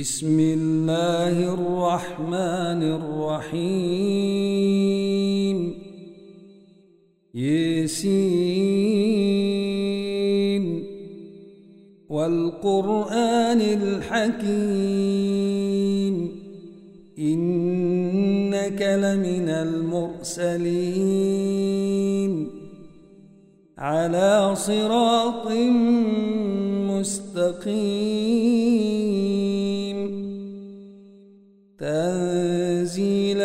بسم الله الرحمن الرحيم. يسين والقرآن الحكيم. إنك لمن المرسلين. على صراط مستقيم.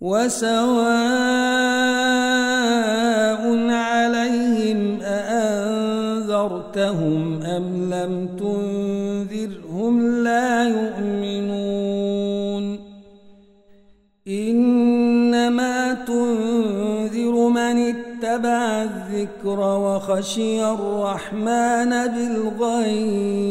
وسواء عليهم أأنذرتهم أم لم تنذرهم لا يؤمنون إنما تنذر من اتبع الذكر وخشي الرحمن بالغيب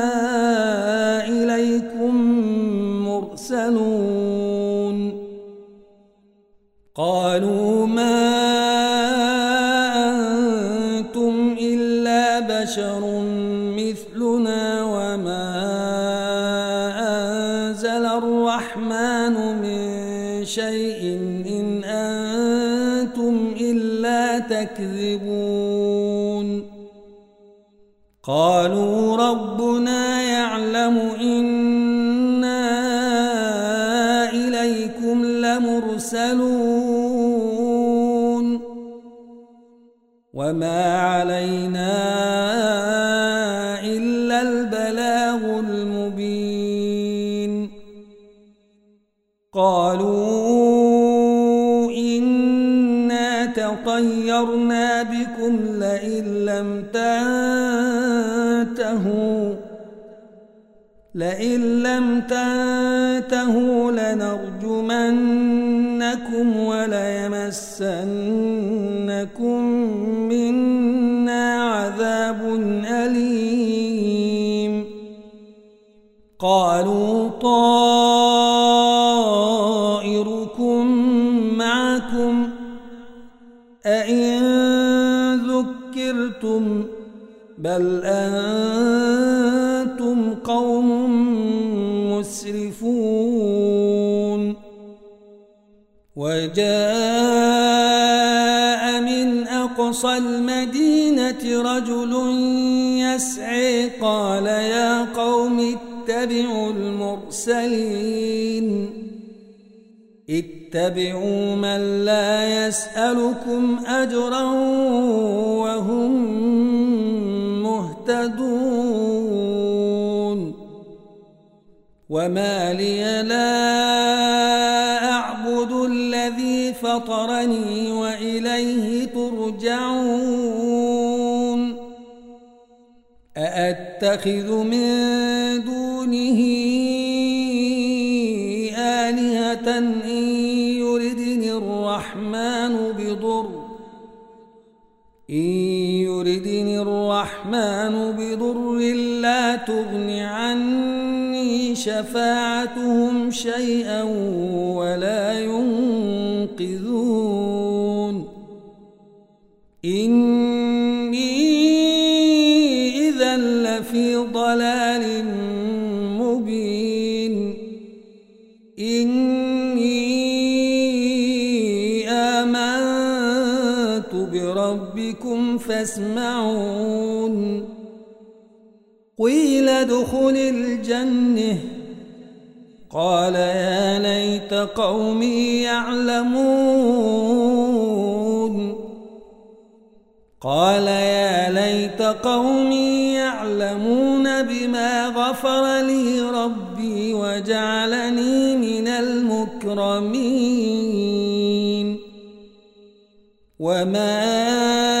قالوا ما أنتم إلا بشر مثلنا وما أنزل الرحمن من شيء إن أنتم إلا تكذبون. قالوا لمرسلون وما علينا إلا البلاغ المبين قالوا إنا تطيرنا بكم لئن لم تنتهوا لئن لم تنتهوا لنرجمنكم وليمسنكم منا عذاب أليم. قالوا طائركم معكم. أئن ذكرتم بل أنتم جاء من أقصى المدينة رجل يسعي قال يا قوم اتبعوا المرسلين. اتبعوا من لا يسألكم أجرا وهم مهتدون. وما لي لا فطرني وإليه ترجعون. أأتخذ من دونه آلهة إن يردني الرحمن بضر إن يردني الرحمن بضر لا تغن عني شفاعتهم شيئا ولا ينقذون فاسمعون. قيل ادخل الجنة. قال يا ليت قومي يعلمون. قال يا ليت قومي يعلمون بما غفر لي ربي وجعلني من المكرمين. وما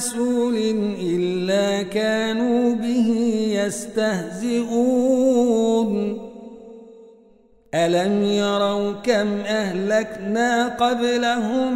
رسول إلا كانوا به يستهزئون. ألم يروا كم أهلكنا قبلهم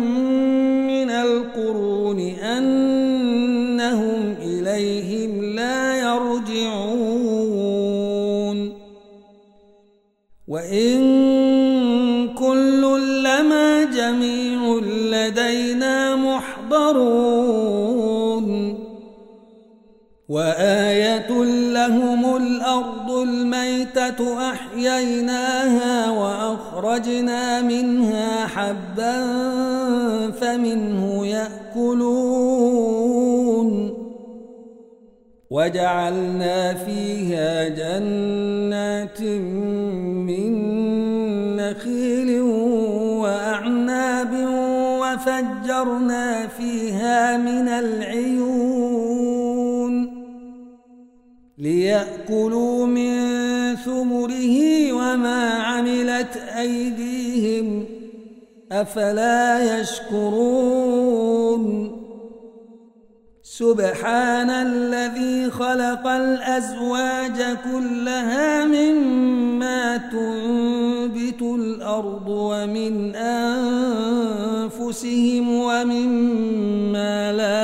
أحييناها وأخرجنا منها حبا فمنه يأكلون. وجعلنا فيها جنات من نخيل وأعناب وفجرنا فيها من العيون ليأكلوا من ثمره وما عملت أيديهم أفلا يشكرون سبحان الذي خلق الأزواج كلها مما تنبت الأرض ومن أنفسهم ومما لا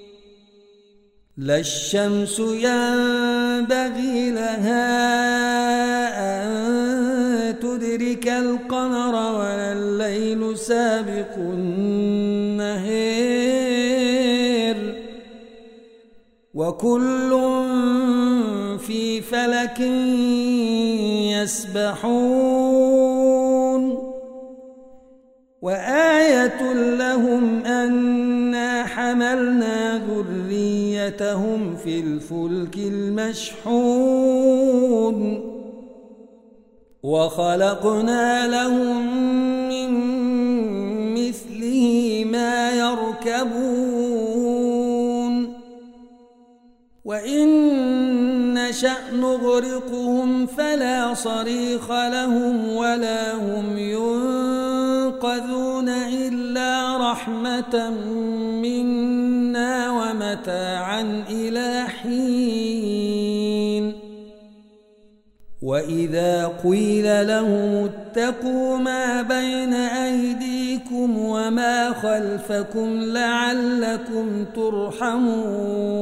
لا الشمس ينبغي لها أن تدرك القمر ولا الليل سابق النهير وكل في فلك يسبحون. وآية لهم أنا حملنا ذريتهم في الفلك المشحون وخلقنا لهم من مثله ما يركبون وإن نشأ نغرقهم فلا صريخ لهم ولا هم إلا رحمة منا ومتاعا إلى حين. وإذا قيل لهم اتقوا ما بين أيديكم وما خلفكم لعلكم ترحمون.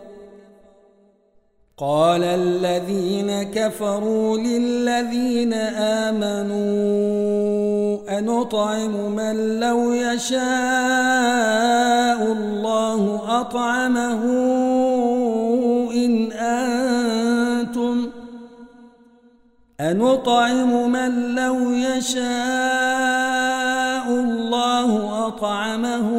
قال الذين كفروا للذين آمنوا أنطعم من لو يشاء الله أطعمه إن أنتم أنطعم من لو يشاء الله أطعمه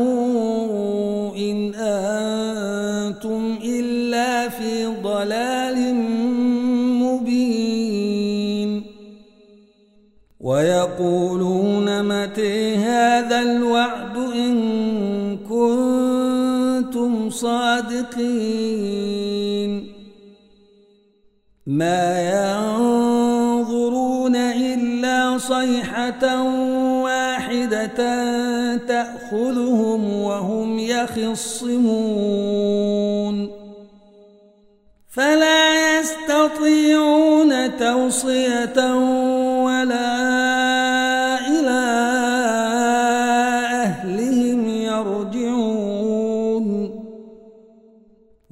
إن أنتم إلا في ضلال ويقولون متى هذا الوعد إن كنتم صادقين؟ ما ينظرون إلا صيحة واحدة تأخذهم وهم يخصمون. فلا يستطيعون توصية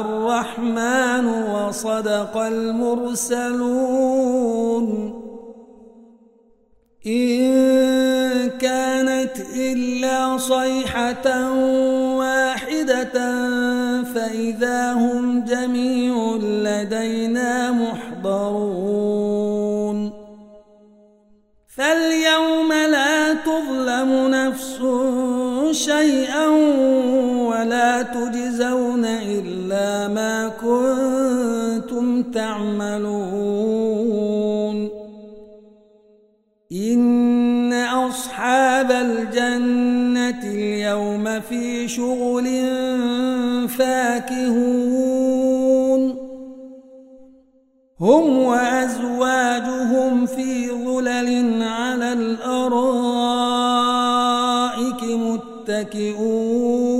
الرحمن وصدق المرسلون. إن كانت إلا صيحة واحدة فإذا هم جميع لدينا محضرون. فاليوم لا تظلم نفس شيئا ولا تجزون تعملون. إن أصحاب الجنة اليوم في شغل فاكهون. هم وأزواجهم في ظلل على الأرائك متكئون.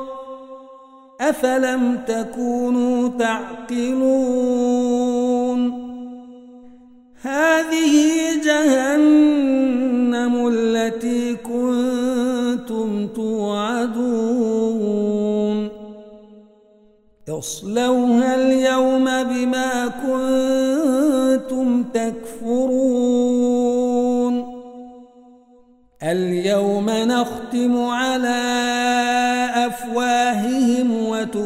أفلم تكونوا تعقلون؟ هذه جهنم التي كنتم توعدون. اصلوها اليوم بما كنتم تكفرون. اليوم نختم على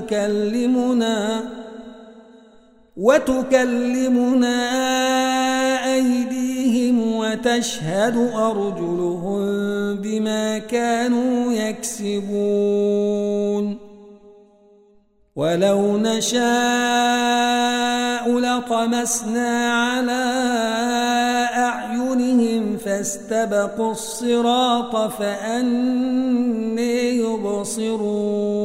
وتكلمنا وتكلمنا أيديهم وتشهد أرجلهم بما كانوا يكسبون. ولو نشاء لطمسنا على أعينهم فاستبقوا الصراط فأني يبصرون.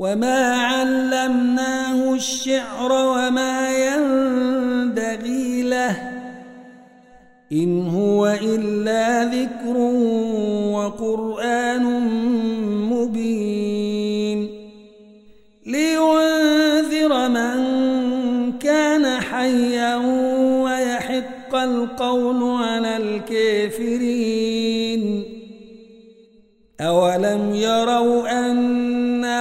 وما علمناه الشعر وما ينبغي له إن هو إلا ذكر وقرآن مبين لينذر من كان حيا ويحق القول على الكافرين أولم يروا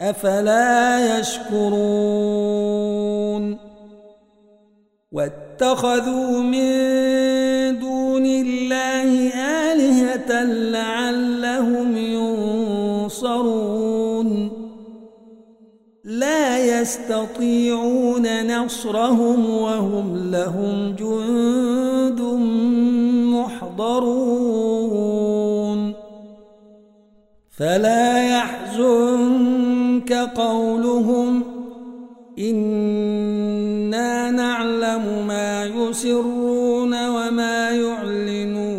أفلا يشكرون واتخذوا من دون الله آلهة لعلهم ينصرون لا يستطيعون نصرهم وهم لهم جند محضرون فلا يحزنك قولهم إنا نعلم ما يسرون وما يعلنون.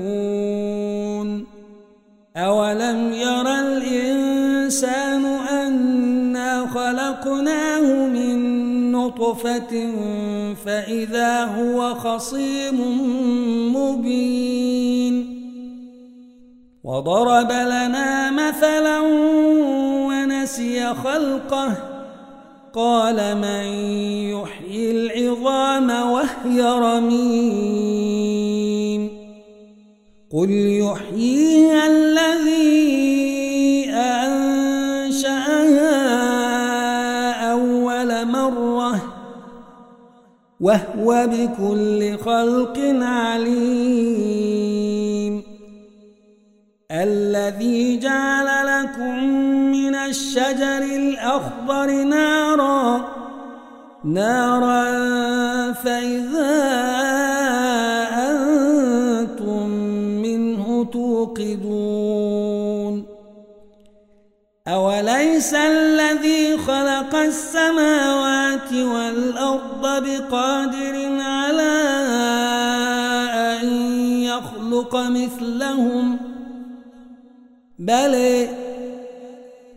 أولم يرى الإنسان أنا خلقناه من نطفة فإذا هو خصيم مبين. وضرب لنا مثلا ونسي خلقه قال من يحيي العظام وهي رميم قل يحييها الذي أنشأها أول مرة وهو بكل خلق عليم الذي جعل لكم الشجر الأخضر نارا نارا فإذا أنتم منه توقدون. أوليس الذي خلق السماوات والأرض بقادر على أن يخلق مثلهم؟ بل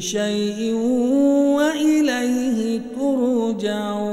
شيء وإليه ترجعون.